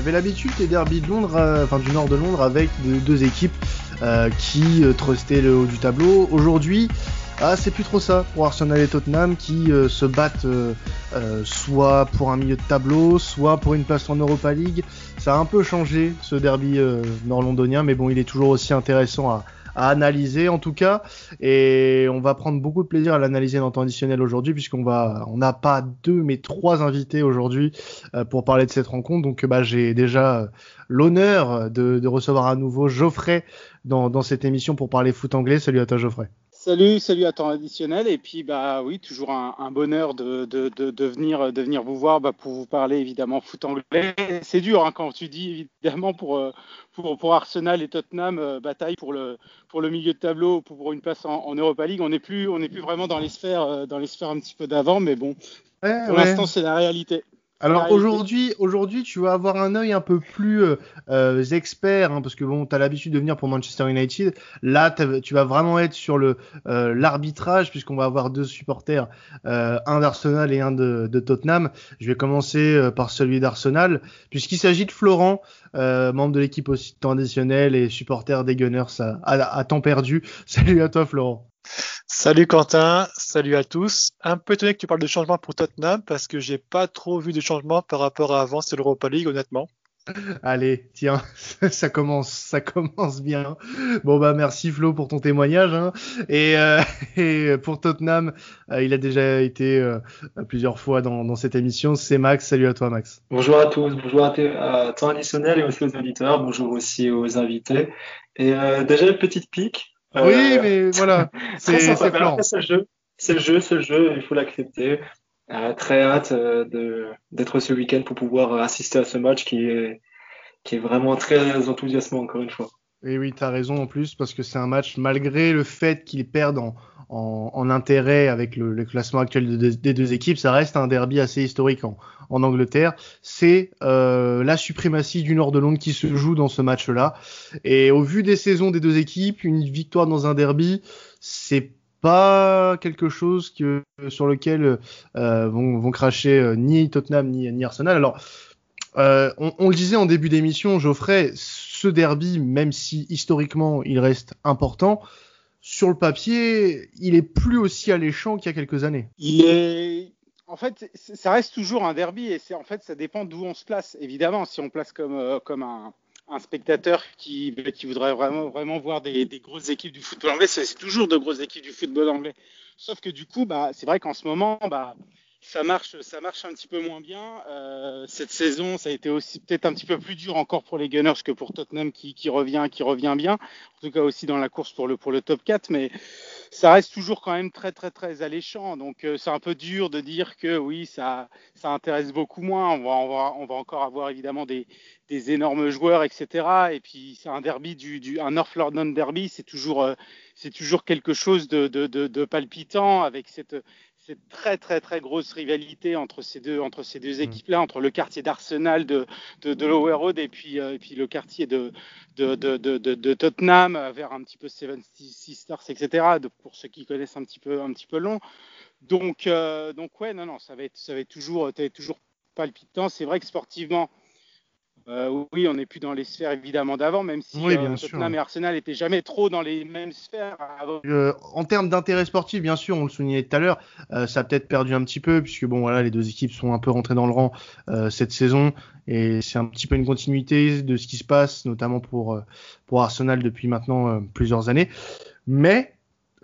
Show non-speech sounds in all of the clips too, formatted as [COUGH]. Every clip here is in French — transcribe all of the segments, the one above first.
avait l'habitude des derbies de Londres, euh, enfin du nord de Londres, avec deux équipes euh, qui euh, trustaient le haut du tableau. Aujourd'hui, ah, c'est plus trop ça pour Arsenal et Tottenham qui se battent soit pour un milieu de tableau, soit pour une place en Europa League. Ça a un peu changé ce derby nord-londonien, mais bon, il est toujours aussi intéressant à, à analyser en tout cas. Et on va prendre beaucoup de plaisir à l'analyser dans le temps additionnel aujourd'hui puisqu'on va, on n'a pas deux mais trois invités aujourd'hui euh, pour parler de cette rencontre. Donc bah, j'ai déjà euh, l'honneur de, de, recevoir à nouveau Geoffrey dans, dans cette émission pour parler foot anglais. Salut à toi Geoffrey. Salut, salut à temps additionnel. Et puis, bah oui, toujours un, un bonheur de, de, de, de, venir, de venir vous voir bah, pour vous parler évidemment foot anglais. C'est dur hein, quand tu dis évidemment pour, euh, pour, pour Arsenal et Tottenham, euh, bataille pour le, pour le milieu de tableau, pour une place en, en Europa League. On n'est plus, on plus vraiment dans les sphères, euh, dans les sphères un petit peu d'avant, mais bon, ouais, pour ouais. l'instant, c'est la réalité. Alors aujourd'hui, aujourd'hui, tu vas avoir un œil un peu plus euh, euh, expert, hein, parce que bon, tu as l'habitude de venir pour Manchester United. Là, tu vas vraiment être sur le euh, l'arbitrage, puisqu'on va avoir deux supporters, euh, un d'Arsenal et un de, de, Tottenham. Je vais commencer euh, par celui d'Arsenal, puisqu'il s'agit de Florent, euh, membre de l'équipe aussi traditionnelle et supporter des Gunners à, à, à temps perdu. [LAUGHS] Salut à toi, Florent. Salut Quentin, salut à tous. Un peu étonné que tu parles de changement pour Tottenham parce que j'ai pas trop vu de changement par rapport à avant, c'est l'Europa League honnêtement. Allez, tiens, [LAUGHS] ça commence, ça commence bien. Bon bah merci Flo pour ton témoignage. Hein. Et, euh, [LAUGHS] et, pour Tottenham, euh, il a déjà été euh, plusieurs fois dans, dans, cette émission. C'est Max. Salut à toi Max. Bonjour à tous. Bonjour à, à temps additionnel et aussi aux auditeurs. Bonjour aussi aux invités. Et euh, déjà une petite pique. Oui, euh, mais voilà, [LAUGHS] c'est le jeu, c'est le jeu, c'est le jeu, il faut l'accepter. Euh, très hâte euh, de d'être ce week-end pour pouvoir assister à ce match qui est qui est vraiment très enthousiasmant encore une fois. Et oui, tu as raison en plus parce que c'est un match malgré le fait qu'ils perdent en, intérêt avec le, classement actuel de, des deux équipes, ça reste un derby assez historique en, en Angleterre. C'est euh, la suprématie du nord de Londres qui se joue dans ce match-là. Et au vu des saisons des deux équipes, une victoire dans un derby, c'est pas quelque chose que, sur lequel euh, vont, vont cracher euh, ni Tottenham ni, ni Arsenal. Alors, euh, on, on, le disait en début d'émission, Geoffrey, ce derby, même si historiquement il reste important, sur le papier, il est plus aussi alléchant qu'il y a quelques années. Il est, en fait, ça reste toujours un derby et c'est en fait ça dépend d'où on se place. Évidemment, si on place comme euh, comme un, spectateur qui, qui voudrait vraiment vraiment voir des, des grosses équipes du football anglais, c'est toujours de grosses équipes du football anglais. Sauf que du coup, bah, c'est vrai qu'en ce moment, bah, ça marche, ça marche un petit peu moins bien. Euh, cette saison, ça a été aussi peut-être un petit peu plus dur encore pour les Gunners que pour Tottenham qui, revient, qui revient bien. En tout cas aussi dans la course pour le top 4, mais ça reste toujours quand même très très très alléchant. Donc euh, c'est un peu dur de dire que oui, ça intéresse beaucoup moins. On va encore avoir évidemment des énormes joueurs, etc. Et puis c'est un derby du, un North London derby, c'est toujours euh, quelque chose de palpitant avec cette cette très très très grosse rivalité entre ces deux entre ces deux équipes là entre le quartier d'Arsenal de, de, de Lower Road et puis euh, et puis le quartier de de, de, Tottenham vers un petit peu Seven Sisters etc pour ceux qui connaissent un petit peu un petit peu long donc euh, donc ouais non non ça va être ça va être toujours ça va être toujours palpitant. C'est vrai que sportivement euh, oui, on n'est plus dans les sphères évidemment d'avant, même si oui, euh, Tottenham et Arsenal n'étaient jamais trop dans les mêmes sphères. Avant. Euh, en termes d'intérêt sportif, bien sûr, on le soulignait tout à l'heure, euh, ça a peut-être perdu un petit peu, puisque bon, voilà, les deux équipes sont un peu rentrées dans le rang euh, cette saison, et c'est un petit peu une continuité de ce qui se passe, notamment pour pour Arsenal depuis maintenant plusieurs années. Mais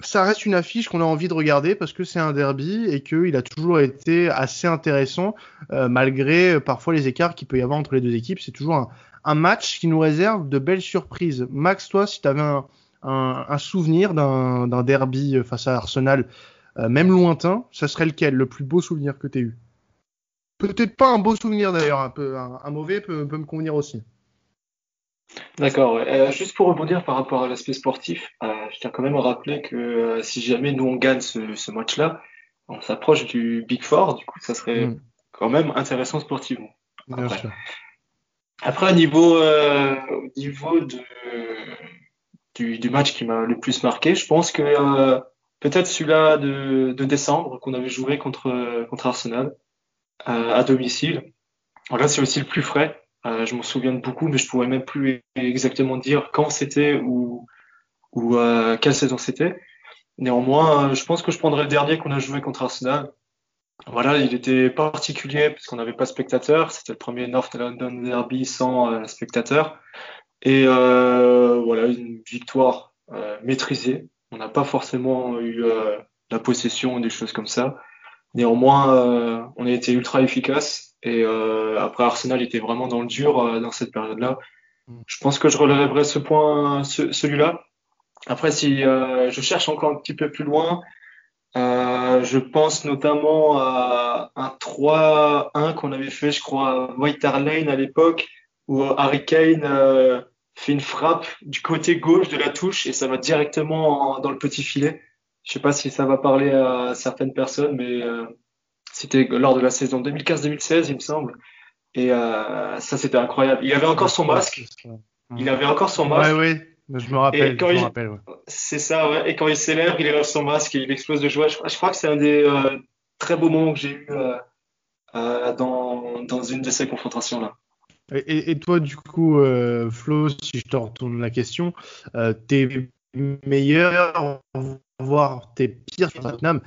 ça reste une affiche qu'on a envie de regarder parce que c'est un derby et qu'il a toujours été assez intéressant euh, malgré euh, parfois les écarts qu'il peut y avoir entre les deux équipes. C'est toujours un, match qui nous réserve de belles surprises. Max, toi, si tu avais un, souvenir d'un derby face à Arsenal, euh, même lointain, ça serait lequel? Le plus beau souvenir que tu eu? Peut-être pas un beau souvenir d'ailleurs, un, mauvais peut me convenir aussi. D'accord. Euh, juste pour rebondir par rapport à l'aspect sportif, euh, je tiens quand même à rappeler que euh, si jamais nous on gagne ce, ce match-là, on s'approche du Big Four, du coup ça serait mm. quand même intéressant sportivement. Après, Après au niveau, euh, au niveau de, du, du match qui m'a le plus marqué, je pense que euh, peut-être celui-là de, de décembre qu'on avait joué contre, contre Arsenal à domicile. Là c'est aussi le plus frais je m'en souviens de beaucoup, mais je pourrais même plus exactement dire quand c'était ou, ou quelle saison c'était. Néanmoins, je pense que je prendrais le dernier qu'on a joué contre Arsenal. Voilà, il était particulier parce qu'on n'avait pas de spectateurs. C'était le premier North London Derby sans euh, spectateurs. Et euh, voilà, une victoire euh, maîtrisée. On n'a pas forcément eu euh, la possession, des choses comme ça. Néanmoins, euh, on a été ultra efficace. Et après, Arsenal était vraiment dans le dur dans cette période-là. Mm. Je pense que je relèverai ce point, ce, celui-là. Après, si je cherche encore un petit peu plus loin, euh, je pense notamment à un 3-1 qu'on avait fait, je crois, à White Lane à l'époque, où Harry Kane euh, fait une frappe du côté gauche de la touche et ça va directement dans le petit filet. Je sais pas si ça va parler à certaines personnes, mais euh, c'était lors de la saison 2015-2016, il me semble. Et ça, c'était incroyable. Il avait encore son masque. Il avait encore son masque. Ouais, ouais. Je me rappelle. je me rappelle ouais. C'est ça, ouais. Et quand il célèbre, il élève son masque et il explose de joie. Je, crois que c'est un des euh, très beaux moments que j'ai eu euh, euh, dans, dans une de ces confrontations-là. Et, et, toi, du coup, euh, Flo, si je te retourne la question, euh, tes meilleurs, voire tes pires sur Tottenham,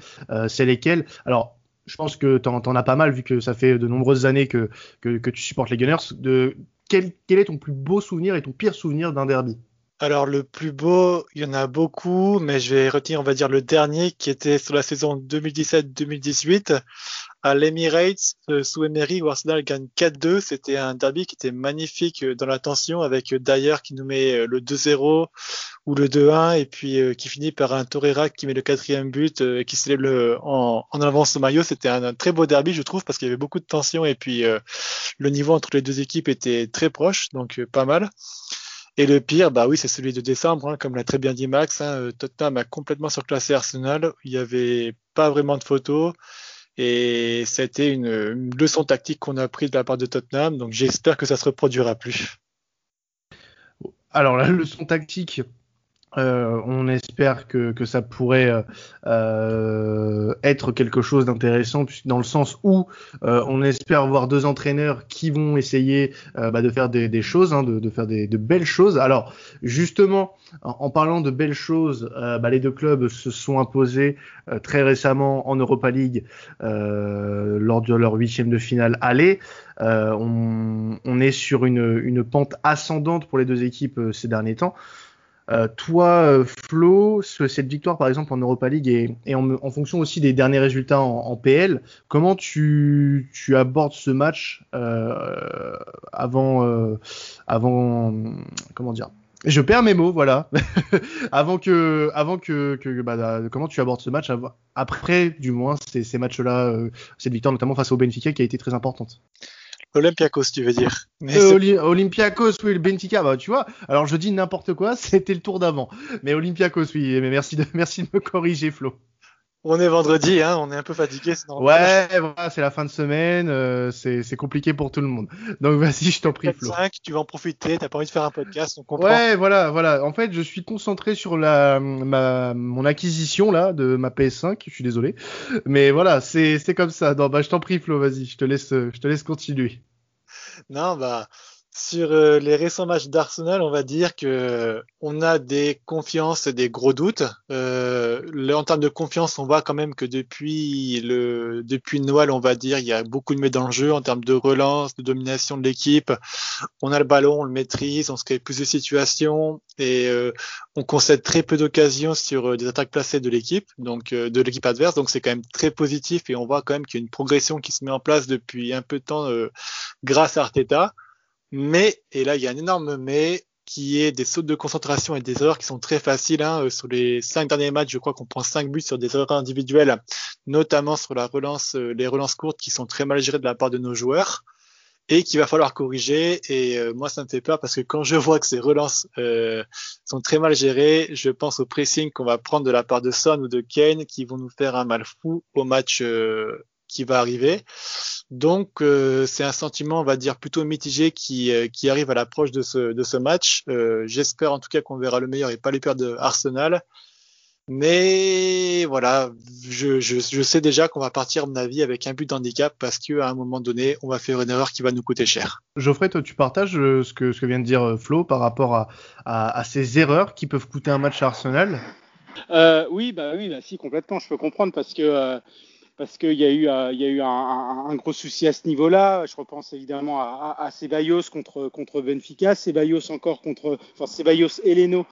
c'est lesquels? Alors, je pense que tu en, as pas mal, vu que ça fait de nombreuses années que, tu supportes les Gunners. De, quel, quel est ton plus beau souvenir et ton pire souvenir d'un derby? Alors le plus beau, il y en a beaucoup, mais je vais retenir, on va dire, le dernier qui était sur la saison 2017-2018 à l'Emirates euh, sous Emery où Arsenal gagne 4-2. C'était un derby qui était magnifique euh, dans la tension avec euh, Dyer qui nous met le 2-0 ou le 2-1 et puis qui finit par un Torreira qui met le quatrième but et qui célèbre en, avance au maillot. C'était un, très beau derby, je trouve, parce qu'il y avait beaucoup de tension et puis le niveau entre les deux équipes était très proche, donc pas mal. Et le pire, bah oui, c'est celui de décembre, hein, comme l'a très bien dit Max. Hein, Tottenham a complètement surclassé Arsenal. Il n'y avait pas vraiment de photos. Et c'était une, leçon tactique qu'on a prise de la part de Tottenham. Donc j'espère que ça se reproduira plus. Alors la leçon tactique, euh, on espère que, ça pourrait euh, euh être quelque chose d'intéressant dans le sens où on espère voir deux entraîneurs qui vont essayer bah, de faire des, choses, hein, de, faire des, de belles choses. Alors justement, en, en parlant de belles choses, bah, les deux clubs se sont imposés très récemment en Europa League lors de leur huitième de finale aller. On, on, est sur une, une pente ascendante pour les deux équipes ces derniers temps. Euh, toi, euh, Flo, cette victoire par exemple en Europa League et, en, fonction aussi des derniers résultats en, PL, comment tu, abordes ce match euh, avant, avant, comment dire? Je perds mes mots, voilà. [LAUGHS] avant que, avant que, bah, comment tu abordes ce match après, du moins, ces, ces matchs-là, cette victoire notamment face au Benfica qui a été très importante? Olympiakos, tu veux dire. Euh, Olympiakos, oui, le Benfica, bah, tu vois. Alors, je dis n'importe quoi, [LAUGHS] c'était le tour d'avant. Mais Olympiakos, oui, mais merci de, merci de me corriger, Flo. On est vendredi, hein, on est un peu fatigué. Ouais, voilà, c'est la fin de semaine, euh, c'est compliqué pour tout le monde. Donc vas-y, je t'en prie, Flo. 5, tu vas en profiter, t'as pas envie de faire un podcast, on comprend. Ouais, voilà, voilà. En fait, je suis concentré sur la ma mon acquisition là de ma PS5. Je suis désolé, mais voilà, c'est c'est comme ça. Non, bah je t'en prie, Flo, vas-y, je te laisse je te laisse continuer. Non, bah sur euh, les récents matchs d'Arsenal, on va dire que on a des confiances et des gros doutes. Euh, en termes de confiance, on voit quand même que depuis le depuis Noël, on va dire, il y a beaucoup de dans le jeu en termes de relance, de domination de l'équipe. On a le ballon, on le maîtrise, on se crée plus de situations et euh, on concède très peu d'occasions sur euh, des attaques placées de l'équipe, donc de l'équipe adverse. Donc c'est quand même très positif et on voit quand même qu'il y a une progression qui se met en place depuis un peu de temps grâce à Arteta. Mais, et là il y a un énorme mais, qui est des sautes de concentration et des erreurs qui sont très faciles. Hein. Euh, sur les cinq derniers matchs, je crois qu'on prend cinq buts sur des erreurs individuelles, notamment sur euh, les relances courtes qui sont très mal gérées de la part de nos joueurs et qu'il va falloir corriger. Et euh, moi, ça me fait peur parce que quand je vois que ces relances sont très mal gérées, je pense au pressing qu'on va prendre de la part de Son ou de Kane qui vont nous faire un mal fou au match qui va arriver. Donc euh, c'est un sentiment, on va dire, plutôt mitigé qui, euh, qui arrive à l'approche de ce, de ce match. Euh, j'espère en tout cas qu'on verra le meilleur et pas les peurs de Arsenal. Mais voilà, je, je, je sais déjà qu'on va partir, à mon avis, avec un but d'handicap parce qu'à un moment donné, on va faire une erreur qui va nous coûter cher. Geoffrey, toi, tu partages ce que, ce que vient de dire Flo par rapport à, à, à ces erreurs qui peuvent coûter un match à Arsenal? Euh, Oui, bah oui, bah, si, complètement. Je peux comprendre parce que. Euh, parce qu'il y a eu, il y a eu un, gros souci à ce niveau-là. Je repense évidemment à, à, Ceballos contre, Benfica, Ceballos encore contre, enfin Ceballos et Leno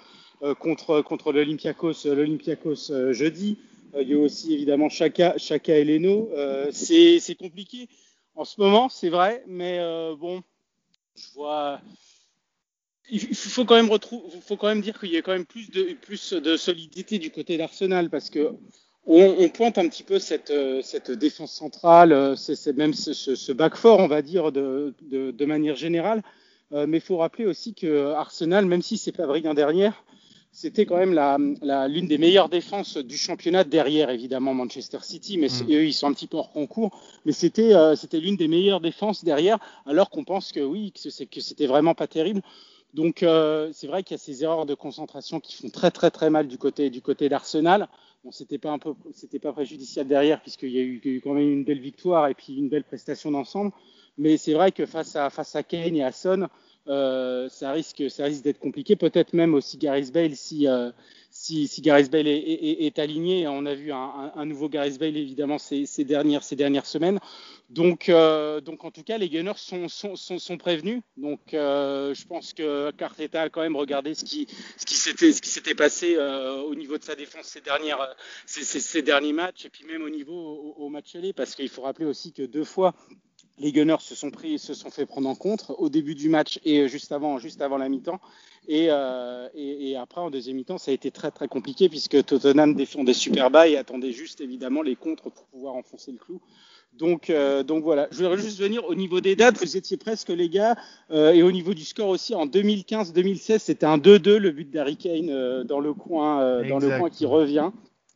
euh, contre, contre l'Olympiakos, euh, jeudi. Euh, il y a aussi évidemment Chaka, Chaka et Leno. c'est compliqué en ce moment, c'est vrai, mais bon, je vois. Il faut quand même retrouver, faut quand même dire qu'il y a quand même plus de plus de solidité du côté d'Arsenal parce que on, on, pointe un petit peu cette, cette défense centrale, c'est même ce, ce, back four, on va dire, de, de, de manière générale. Euh, mais il faut rappeler aussi que Arsenal, même si c'est pas brillant derrière, c'était quand même l'une la, des meilleures défenses du championnat derrière évidemment Manchester City, mais mmh. eux ils sont un petit peu hors concours, mais c'était euh, c'était l'une des meilleures défenses derrière, alors qu'on pense que oui que c'était vraiment pas terrible. Donc euh, c'est vrai qu'il y a ces erreurs de concentration qui font très très très mal du côté du côté d'Arsenal. Bon, c'était pas un peu c'était pas préjudiciable derrière puisqu'il y, a eu, y a eu quand même une belle victoire et puis une belle prestation d'ensemble. Mais c'est vrai que face à face à Kane et à Son, euh, ça risque, ça risque d'être compliqué. Peut-être même aussi Gareth Bale si, euh, si, si Gareth Bale est, est, est, aligné. On a vu un, un, un, nouveau Gareth Bale évidemment ces, ces, dernières, ces dernières semaines. Donc, euh, donc en tout cas, les Gunners sont, sont, sont, prévenus. Donc euh, je pense que Carteta a quand même regardé ce qui, ce qui s'était, ce qui s'était passé euh, au niveau de sa défense ces dernières, ces, derniers matchs et puis même au niveau au, match aller, parce qu'il faut rappeler aussi que deux fois les Gunners se sont pris, se sont fait prendre en compte au début du match et juste avant, juste avant la mi-temps. Et, et, et, après, en deuxième mi-temps, ça a été très très compliqué puisque Tottenham défendait super bas et attendait juste évidemment les contres pour pouvoir enfoncer le clou. Donc, euh, donc voilà. Je voudrais juste venir au niveau des dates. Vous étiez presque les gars, euh, et au niveau du score aussi. En 2015-2016, c'était un 2-2 le but d'Harry Kane euh, dans le coin, euh, dans le coin qui revient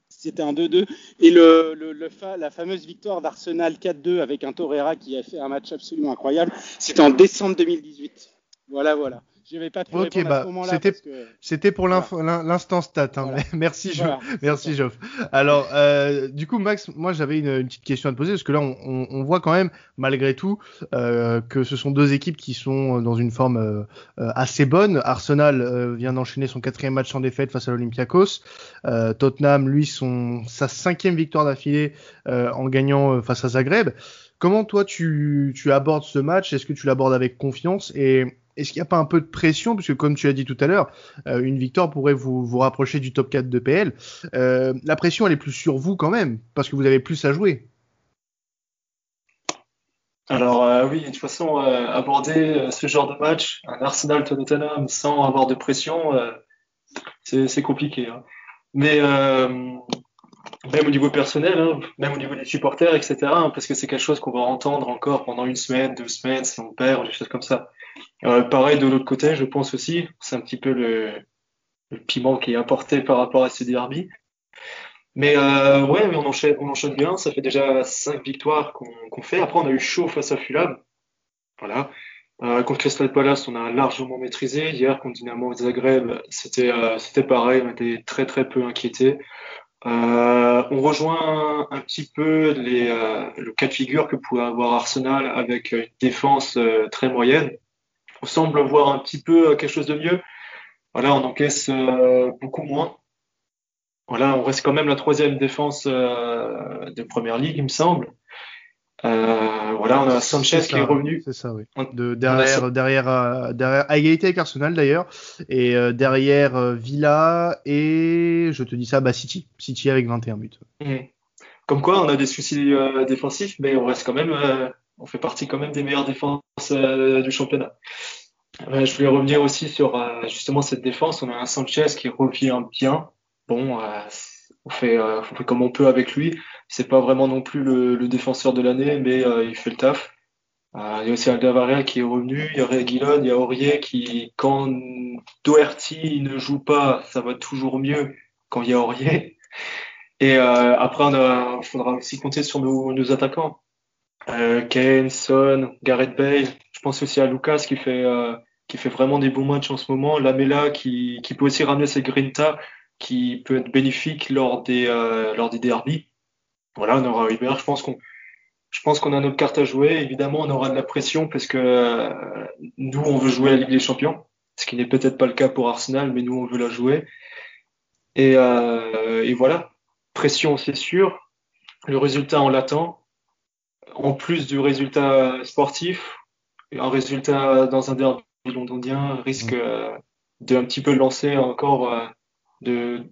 c'était un 2-2. Et le, le, le fa, la fameuse victoire d'Arsenal 4-2 avec un Torreira qui a fait un match absolument incroyable, c'était en décembre 2018. Voilà, voilà. Pas pu okay, bah, à ce moment-là. C'était pour voilà. l'instant stat. Hein. Voilà. [LAUGHS] Merci, voilà, merci Geoff. Alors, euh, du coup, Max, moi j'avais une, une, petite question à te poser parce que là, on, on, on voit quand même, malgré tout, euh, que ce sont deux équipes qui sont dans une forme euh, assez bonne. Arsenal euh, vient d'enchaîner son quatrième match sans défaite face à l'Olympiakos. Euh, Tottenham, lui, son sa cinquième victoire d'affilée euh, en gagnant face à Zagreb. Comment toi tu, tu abordes ce match? Est-ce que tu l'abordes avec confiance? Et est-ce qu'il n'y a pas un peu de pression? Puisque comme tu l'as dit tout à l'heure, euh, une victoire pourrait vous, vous rapprocher du top 4 de PL. Euh, la pression, elle est plus sur vous quand même, parce que vous avez plus à jouer. Alors euh, oui, de toute façon, aborder ce genre de match, un Arsenal Tottenham sans avoir de pression, c'est compliqué. Hein. Mais même au niveau personnel, hein, même au niveau des supporters, etc., hein, parce que c'est quelque chose qu'on va entendre encore pendant une semaine, deux semaines, si on perd, des choses comme ça. Euh, pareil de l'autre côté, je pense aussi, c'est un petit peu le, piment qui est apporté par rapport à ces derby. Mais euh, ouais, mais on enchaîne, on enchaîne bien. Ça fait déjà cinq victoires qu'on qu fait. Après, on a eu chaud face à Fulham. Voilà. Euh, contre Crystal Palace, on a largement maîtrisé. Hier, contre Dynamo Zagreb, c'était euh, c'était pareil. On était très très peu inquiétés. Euh, on rejoint un, petit peu euh, le cas de figure que pouvait avoir Arsenal avec une défense très moyenne on semble voir un petit peu euh, quelque chose de mieux. Voilà, on encaisse euh, beaucoup moins. Voilà, on reste quand même la troisième défense euh, de première ligue, il me semble. Euh, voilà, on a Sanchez ça, qui est revenu. C'est ça, oui. De, derrière, a... derrière, euh, derrière, à égalité avec Arsenal d'ailleurs, et euh, derrière Villa et je te dis ça, bah City, City avec 21 buts. Mmh. Comme quoi, on a des soucis défensifs, mais on reste quand même on fait partie quand même des meilleures défenses euh, du championnat. Euh, je voulais revenir aussi sur euh, justement cette défense. On a un Sanchez qui revient bien. Bon, on fait, on fait comme on peut avec lui. C'est pas vraiment non plus le, défenseur de l'année, mais il fait le taf. il y a aussi Aldavaria qui est revenu, il y a Reguilon, il y a Aurier qui, quand Doherty ne joue pas, ça va toujours mieux quand il y a Aurier. Et euh, après, il faudra aussi compter sur nos attaquants. Euh, Kane, Son, Gareth Bale. Je pense aussi à Lucas qui fait euh, qui fait vraiment des bons matchs en ce moment. Lamela qui qui peut aussi ramener ses grinta, qui peut être bénéfique lors des euh, lors des derbies. Voilà, on aura Weber. Je pense qu'on je pense qu'on a notre carte à jouer. Évidemment, on aura de la pression parce que euh, nous, on veut jouer la Ligue des Champions, ce qui n'est peut-être pas le cas pour Arsenal, mais nous, on veut la jouer. Et, euh, et voilà, pression, c'est sûr. Le résultat, on l'attend. En plus du résultat sportif, un résultat dans un derby londonien risque euh, de un petit peu lancer encore, euh, de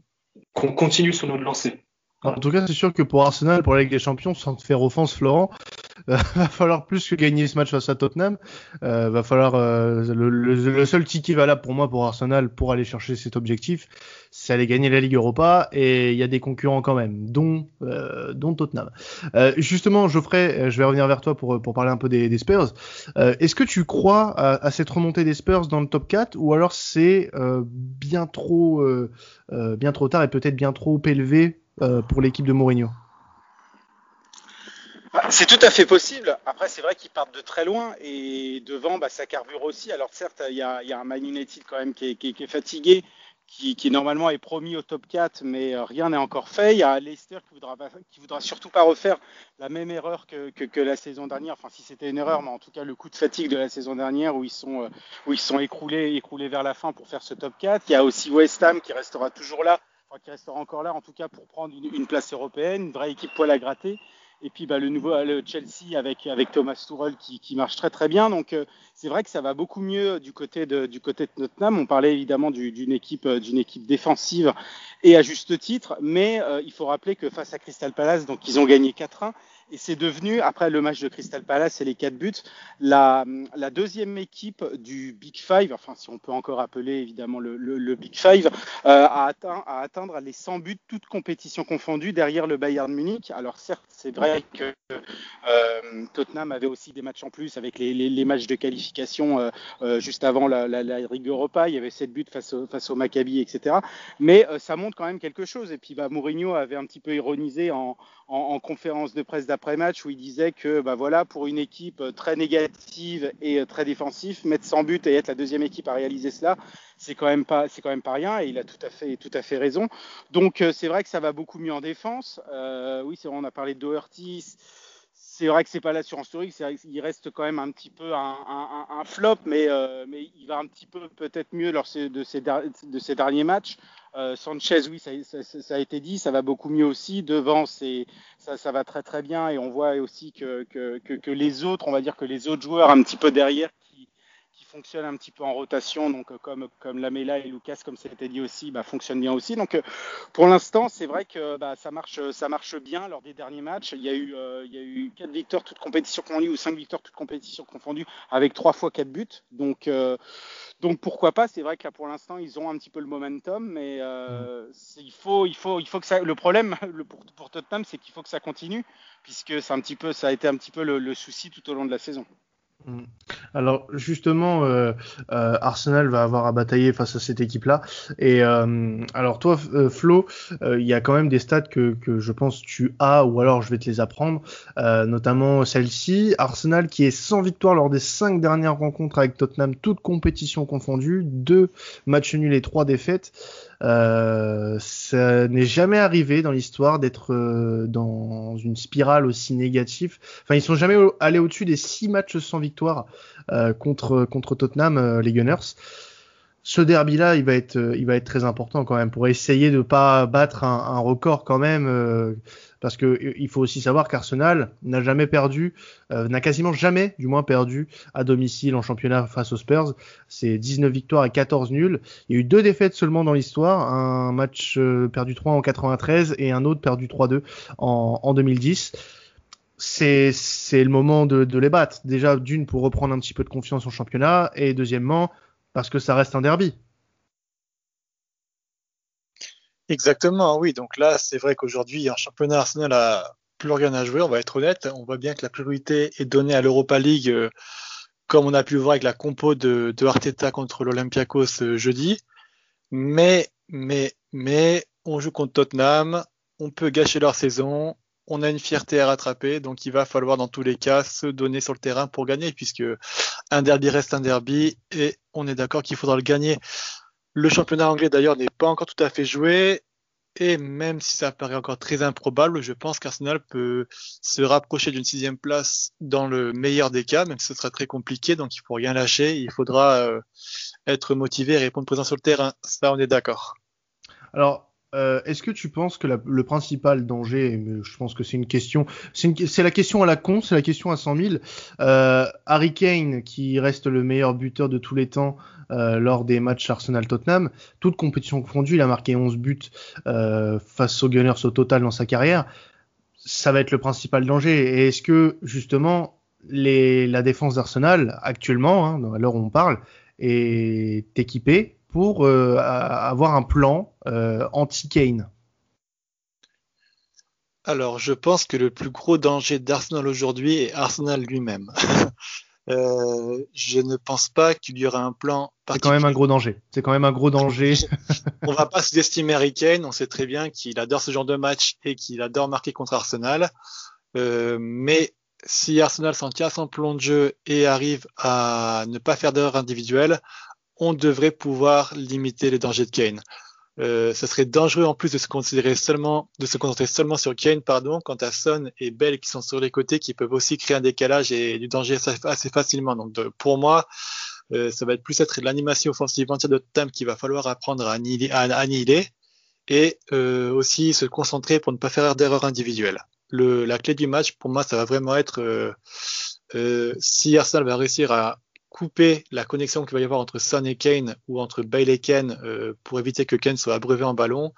qu'on continue sur notre lancée. En tout cas, c'est sûr que pour Arsenal, pour la Ligue des Champions, sans te faire offense, Florent, [LAUGHS] va falloir plus que gagner ce match face à Tottenham. Euh, va falloir euh, le, seul ticket valable pour moi pour Arsenal pour aller chercher cet objectif, c'est aller gagner la Ligue Europa et il y a des concurrents quand même, dont euh, Tottenham. Justement, Geoffrey, je vais revenir vers toi pour parler un peu des, Spurs. Est-ce que tu crois à, cette remontée des Spurs dans le top 4 ou alors c'est bien trop bien trop tard et peut-être bien trop élevé pour l'équipe de Mourinho? Bah, c'est tout à fait possible. Après, c'est vrai qu'ils partent de très loin et devant, bah, ça carbure aussi. Alors certes, il y a, un Man United quand même qui est, fatigué, qui, normalement est promis au top 4, mais euh, rien n'est encore fait. Il y a Leicester qui voudra, voudra surtout pas refaire la même erreur que, la saison dernière. Enfin, si c'était une erreur, mais en tout cas le coup de fatigue de la saison dernière où ils sont, euh, sont écroulés, écroulés vers la fin pour faire ce top 4. Il y a aussi West Ham qui restera toujours là enfin, qui restera encore là, en tout cas pour prendre une, une, place européenne, une vraie équipe poil à gratter. Et puis bah, le nouveau le Chelsea avec, Thomas Tuchel qui, qui marche très très bien. Donc euh, c'est vrai que ça va beaucoup mieux du côté de, du côté de Tottenham. On parlait évidemment d'une équipe, d'une équipe défensive et à juste titre, mais euh, il faut rappeler que face à Crystal Palace, donc ils ont gagné 4-1 et c'est devenu, après le match de Crystal Palace et les quatre buts, la, la, deuxième équipe du Big Five, enfin si on peut encore appeler évidemment le, le, le Big Five, euh, à, atteint, à, atteindre les 100 buts, toutes compétitions confondues, derrière le Bayern Munich. Alors certes, c'est vrai que euh, Tottenham avait aussi des matchs en plus avec les, matchs de qualification euh, euh juste avant la, la, Europa. Il y avait 7 buts face au, Maccabi, etc. Mais ça montre quand même quelque chose. Et puis bah, Mourinho avait un petit peu ironisé en conférence de presse d'après-match où il disait que bah voilà pour une équipe très négative et très défensive, mettre 100 buts et être la deuxième équipe à réaliser cela, c'est quand même pas c'est quand même pas rien et il a tout à fait tout à fait raison. Donc c'est vrai que ça va beaucoup mieux en défense. Euh, oui, c'est vrai, on a parlé de Doherty c'est vrai que c'est pas l'assurance historique, il reste quand même un petit peu un, un, un flop, mais, euh, mais il va un petit peu peut-être mieux lors de ces, de ces derniers matchs. Euh, Sanchez, oui, ça, ça, ça, a été dit, ça va beaucoup mieux aussi. Devant, c'est ça, ça va très très bien, et on voit aussi que, que, que les autres, on va dire que les autres joueurs un petit peu derrière fonctionne un petit peu en rotation, donc euh, comme, comme Lamela et Lucas, comme été dit aussi, bah, fonctionnent bien aussi. Donc euh, pour l'instant, c'est vrai que bah, ça, marche, ça marche bien lors des derniers matchs. Il y a eu, euh, il y a eu 4 victoires toutes compétitions confondues ou 5 victoires toutes compétitions confondues avec 3 fois 4 buts. Donc, donc pourquoi pas? C'est vrai que là pour l'instant, ils ont un petit peu le momentum, mais il, faut, il, faut, il faut que ça. Le problème [LAUGHS] pour, Tottenham, c'est qu'il faut que ça continue, puisque un petit peu, ça a été un petit peu le souci tout au long de la saison. Mm. Alors justement, euh, euh, Arsenal va avoir à batailler face à cette équipe-là. Et euh, alors toi, euh, Flo, il y a quand même des stats que, que, je pense tu as, ou alors je vais te les apprendre, notamment celle-ci. Arsenal qui est sans victoire lors des cinq dernières rencontres avec Tottenham, toutes compétitions confondues, deux matchs nuls et trois défaites. Euh, ça n'est jamais arrivé dans l'histoire d'être euh, dans une spirale aussi négative. Enfin, ils sont jamais allés au-dessus des six matchs sans victoire euh, contre contre Tottenham, euh, les Gunners. Ce derby-là, il va être, il va être très important quand même pour essayer de pas battre un, record quand même parce que euh, il faut aussi savoir qu'Arsenal n'a jamais perdu, euh, n'a quasiment jamais, du moins perdu à domicile en championnat face aux Spurs. C'est 19 victoires et 14 nuls. Il y a eu deux défaites seulement dans l'histoire, un match euh, perdu 3 en 93 et un autre perdu 3-2 en, en 2010 c'est le moment de les battre. Déjà d'une pour reprendre un petit peu de confiance en championnat et deuxièmement parce que ça reste un derby. Exactement, oui. Donc là, c'est vrai qu'aujourd'hui, un championnat Arsenal a plus rien à jouer, on va être honnête. On voit bien que la priorité est donnée à l'Europa League, euh, comme on a pu le voir avec la compo de, Arteta contre l'Olympiakos euh, jeudi. Mais, mais, mais, on joue contre Tottenham, on peut gâcher leur saison, on a une fierté à rattraper, donc il va falloir dans tous les cas se donner sur le terrain pour gagner, puisque un derby reste un derby et on est d'accord qu'il faudra le gagner. Le championnat anglais d'ailleurs n'est pas encore tout à fait joué et même si ça paraît encore très improbable, je pense qu'Arsenal peut se rapprocher d'une sixième place dans le meilleur des cas, même si ce sera très compliqué. Donc il faut rien lâcher. Il faudra euh, être motivé et répondre présent sur le terrain. Ça, on est d'accord. Alors, euh, est-ce que tu penses que le principal danger, je pense que c'est une question, c'est la question à la con, c'est la question à 100 000. Euh, Harry Kane, qui reste le meilleur buteur de tous les temps euh, lors des matchs Arsenal-Tottenham, toute compétition confondue, il a marqué 11 buts euh, face aux Gunners au total dans sa carrière. Ça va être le principal danger. Et est-ce que justement les, la défense d'Arsenal actuellement, hein, à l'heure où on parle, est équipée pour euh, avoir un plan euh, anti-Kane Alors, je pense que le plus gros danger d'Arsenal aujourd'hui est Arsenal lui-même. [LAUGHS] Euh, je ne pense pas qu'il y aura un plan. C'est quand même un gros danger. C'est quand même un gros danger. [LAUGHS] on va pas sous-estimer Harry Kane. On sait très bien qu'il adore ce genre de match et qu'il adore marquer contre Arsenal. mais si Arsenal s'en tient à son plan de jeu et arrive à ne pas faire d'erreur individuelle, on devrait pouvoir limiter les dangers de Kane. Euh, ce serait dangereux en plus de se considérer seulement, de se concentrer seulement sur Kane, pardon, quant à Son et Bell qui sont sur les côtés, qui peuvent aussi créer un décalage et du danger assez facilement. Donc, pour moi, euh, ça va être plus être l'animation offensive entière de Tottenham qu'il va falloir apprendre à annihiler, et euh, aussi se concentrer pour ne pas faire d'erreur individuelle. Le, la clé du match, pour moi, ça va vraiment être euh, euh, si Arsenal va réussir à couper la connexion qu'il va y avoir entre Son et Kane ou entre Bale et Kane euh, pour éviter que Kane soit abreuvé en ballon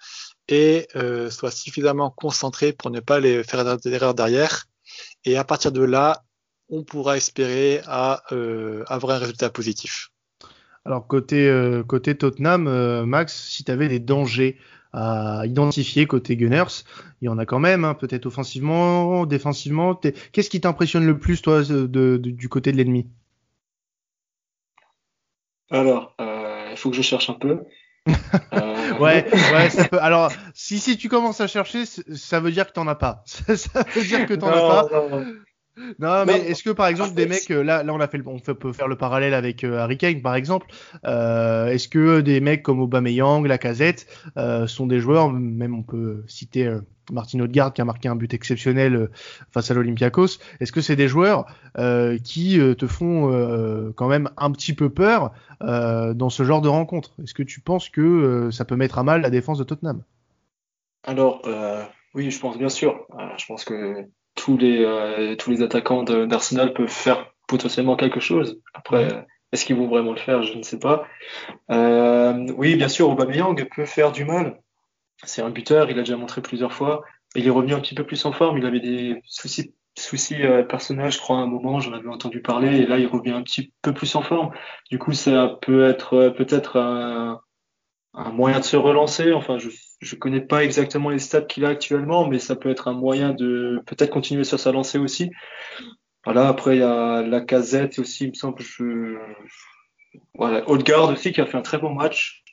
et euh, soit suffisamment concentré pour ne pas les faire d'erreur derrière. Et à partir de là, on pourra espérer euh, avoir un résultat positif. Alors côté côté Tottenham, Max, si tu avais des dangers à identifier côté Gunners, il y en a quand même, hein, peut-être offensivement, défensivement. Qu'est-ce qui t'impressionne le plus toi du côté de l'ennemi? Alors, euh, il faut que je cherche un peu. [LAUGHS] Euh, ouais, [LAUGHS] ouais, ça peut. Alors, si si tu commences à chercher, ça veut dire que t'en as pas. [LAUGHS] ça veut dire que t'en as pas. Non, mais est-ce que par exemple des mecs euh, là là on a fait on peut faire le parallèle avec euh, Harry Kane par exemple euh, est-ce que des mecs comme Aubameyang, Lacazette euh, sont des joueurs même on peut citer euh, Martin Odegaard qui a marqué un but exceptionnel face à l'Olympiakos est-ce que c'est des joueurs qui te font quand même un petit peu peur dans ce genre de rencontre? Est-ce que tu penses que ça peut mettre à mal la défense de Tottenham? Alors oui je pense bien sûr. Je pense que tous les euh, tous les attaquants d'Arsenal peuvent faire potentiellement quelque chose. Après, est-ce qu'ils vont vraiment le faire? Je ne sais pas. Euh, oui, bien sûr, Aubameyang peut faire du mal. C'est un buteur, il a déjà montré plusieurs fois. Il est revenu un petit peu plus en forme. Il avait des soucis soucis euh, personnels, je crois, à un moment, j'en avais entendu parler, et là, il revient un petit peu plus en forme. Du coup, ça peut être euh, peut-être un, un moyen de se relancer. Enfin, je je connais pas exactement les stats qu'il a actuellement, mais ça peut être un moyen de peut-être continuer sur sa lancée aussi. Voilà, après il y a la casette aussi, il me semble. Je... Voilà, Odegaard aussi qui a fait un très bon match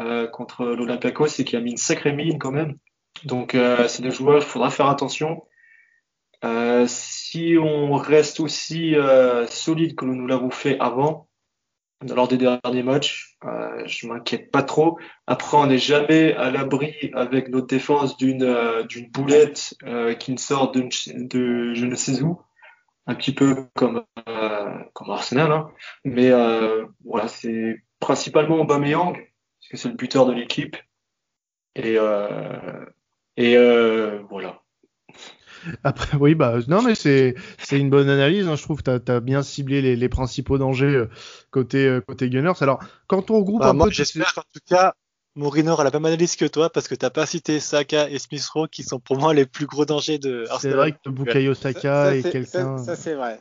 euh, contre l'Olympiakos et qui a mis une sacrée mine quand même. Donc euh, c'est des joueurs, il faudra faire attention. Euh, si on reste aussi euh, solide que nous l'avons fait avant, lors des derniers matchs. Euh, je m'inquiète pas trop. Après, on n'est jamais à l'abri avec notre défense d'une euh, d'une boulette euh, qui ne sort de, de, je ne sais où, un petit peu comme euh, comme Arsenal. Hein. Mais euh, voilà, c'est principalement Aubameyang parce que c'est le buteur de l'équipe. Et et voilà. Après, oui, bah non, mais c'est c'est une bonne analyse. Hein. Je trouve que tu as, bien ciblé les, les principaux dangers euh, côté euh, côté Gunners. Alors, quand on regroupe bah, un moi, peu, j'espère qu'en tout cas, Mourinho a la même analyse que toi parce que t'as pas cité Saka et Smith Rowe qui sont pour moi les plus gros dangers de Arsenal. C'est vrai que Bukayo Saka est quelqu'un. Ça, ça c'est vrai.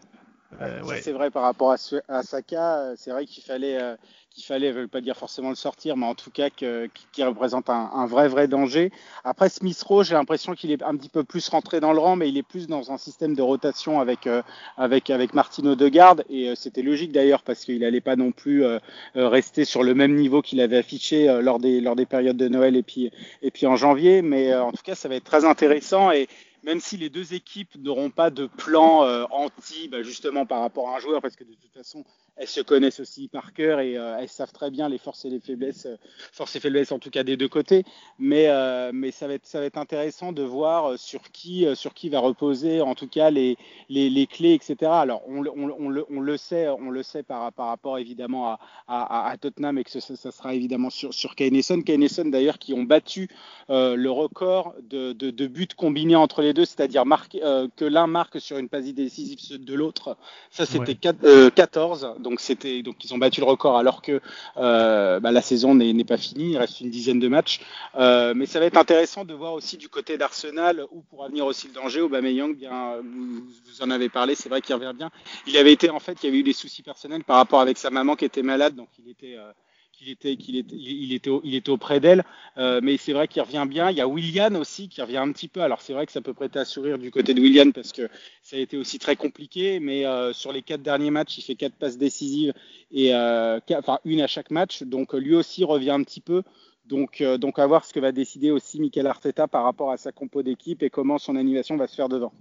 Euh, ouais. C'est vrai par rapport à, à Saka, euh, c'est vrai qu'il fallait, euh, qu'il fallait, je veux pas dire forcément le sortir, mais en tout cas qu'il qu représente un, un, vrai vrai danger. Après Smith Rowe, j'ai l'impression qu'il est un petit peu plus rentré dans le rang, mais il est plus dans un système de rotation avec euh, avec avec Martino Degarde et euh, c'était logique d'ailleurs parce qu'il n'allait pas non plus euh, rester sur le même niveau qu'il avait affiché lors des lors des périodes de Noël et puis et puis en janvier. Mais en tout cas, ça va être très intéressant et même si les deux équipes n'auront pas de plan anti, bah, justement par rapport à un joueur, parce que de toute façon, elles se connaissent aussi par cœur et euh, elles savent très bien les forces et les faiblesses, euh, forces et faiblesses en tout cas des deux côtés. Mais, euh, mais ça, va être, ça va être intéressant de voir sur qui, sur qui va reposer en tout cas les, les, les clés, etc. Alors on, on, on, le, on, le, sait, on le sait par, par rapport évidemment à, à, à Tottenham et que ça, ça, sera évidemment sur, sur Keyneson. Keyneson d'ailleurs qui ont battu le record de, de, de, buts combinés entre les deux, c'est-à-dire que l'un marque sur une passe décisive de l'autre. Ça c'était ouais. 14 donc c'était donc ils ont battu le record alors que euh, bah, la saison n'est pas finie, il reste une dizaine de matchs. Euh, mais ça va être intéressant de voir aussi du côté d'Arsenal où pourra venir aussi le danger. Aubameyang, bien, vous, vous en avez parlé, c'est vrai qu'il revient bien. Il avait été en fait, il y avait eu des soucis personnels par rapport avec sa maman qui était malade, donc il était euh, qu'il était, qu'il il était, il auprès d'elle. Euh, mais c'est vrai qu'il revient bien. Il y a William aussi qui revient un petit peu. Alors c'est vrai que ça peut prêter à sourire du côté de William parce que ça a été aussi très compliqué. Mais euh, sur les quatre derniers matchs, il fait quatre passes décisives et euh, enfin une à chaque match. Donc lui aussi revient un petit peu. Donc, donc à voir ce que va décider aussi Mikel Arteta par rapport à sa compo d'équipe et comment son animation va se faire dedans.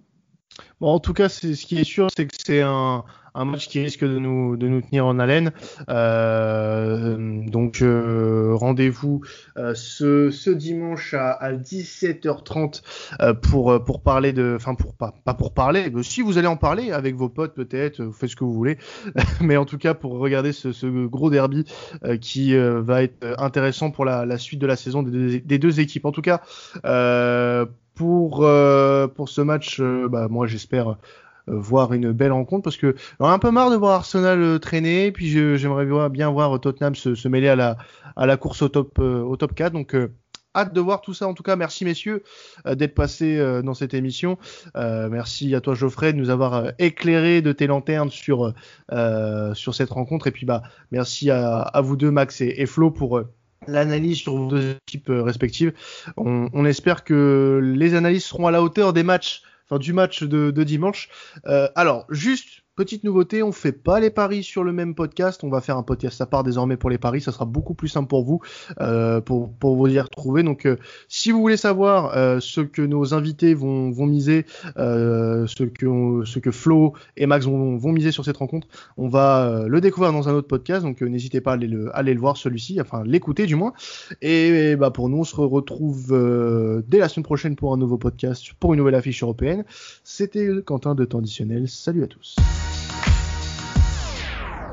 En tout cas, ce qui est sûr, c'est que c'est un, match qui risque de nous, tenir en haleine. Euh, donc, euh, rendez-vous euh, ce, dimanche à, à 17h30 euh, pour, parler de, enfin pour pas, pour parler, si vous allez en parler avec vos potes peut-être, vous faites ce que vous voulez, [LAUGHS] mais en tout cas pour regarder ce, gros derby qui va être intéressant pour la, la, suite de la saison des deux, des deux équipes. En tout cas pour euh, pour ce match, euh, bah, moi j'espère euh, voir une belle rencontre parce que on un peu marre de voir Arsenal traîner, puis j'aimerais bien voir Tottenham se, mêler à la à la course au top au top 4. Donc hâte de voir tout ça. En tout cas, merci messieurs d'être passés dans cette émission. merci à toi Geoffrey de nous avoir éclairé de tes lanternes sur sur cette rencontre. Et puis bah merci à, à vous deux Max et, et Flo pour l'analyse sur vos deux équipes euh, respectives. On, espère que les analyses seront à la hauteur des matchs, enfin du match de, de dimanche. Euh, alors, juste Petite nouveauté, on fait pas les paris sur le même podcast. On va faire un podcast à part désormais pour les paris. Ça sera beaucoup plus simple pour vous, euh, pour, vous y retrouver. Donc, euh, si vous voulez savoir euh, ce que nos invités vont, miser, ce que Flo et Max vont, miser sur cette rencontre, on va le découvrir dans un autre podcast. Donc, n'hésitez pas à aller le, voir celui-ci, enfin l'écouter du moins. Et, bah pour nous, on se retrouve dès la semaine prochaine pour un nouveau podcast, pour une nouvelle affiche européenne. C'était Quentin de Temps Additionnel. Salut à tous.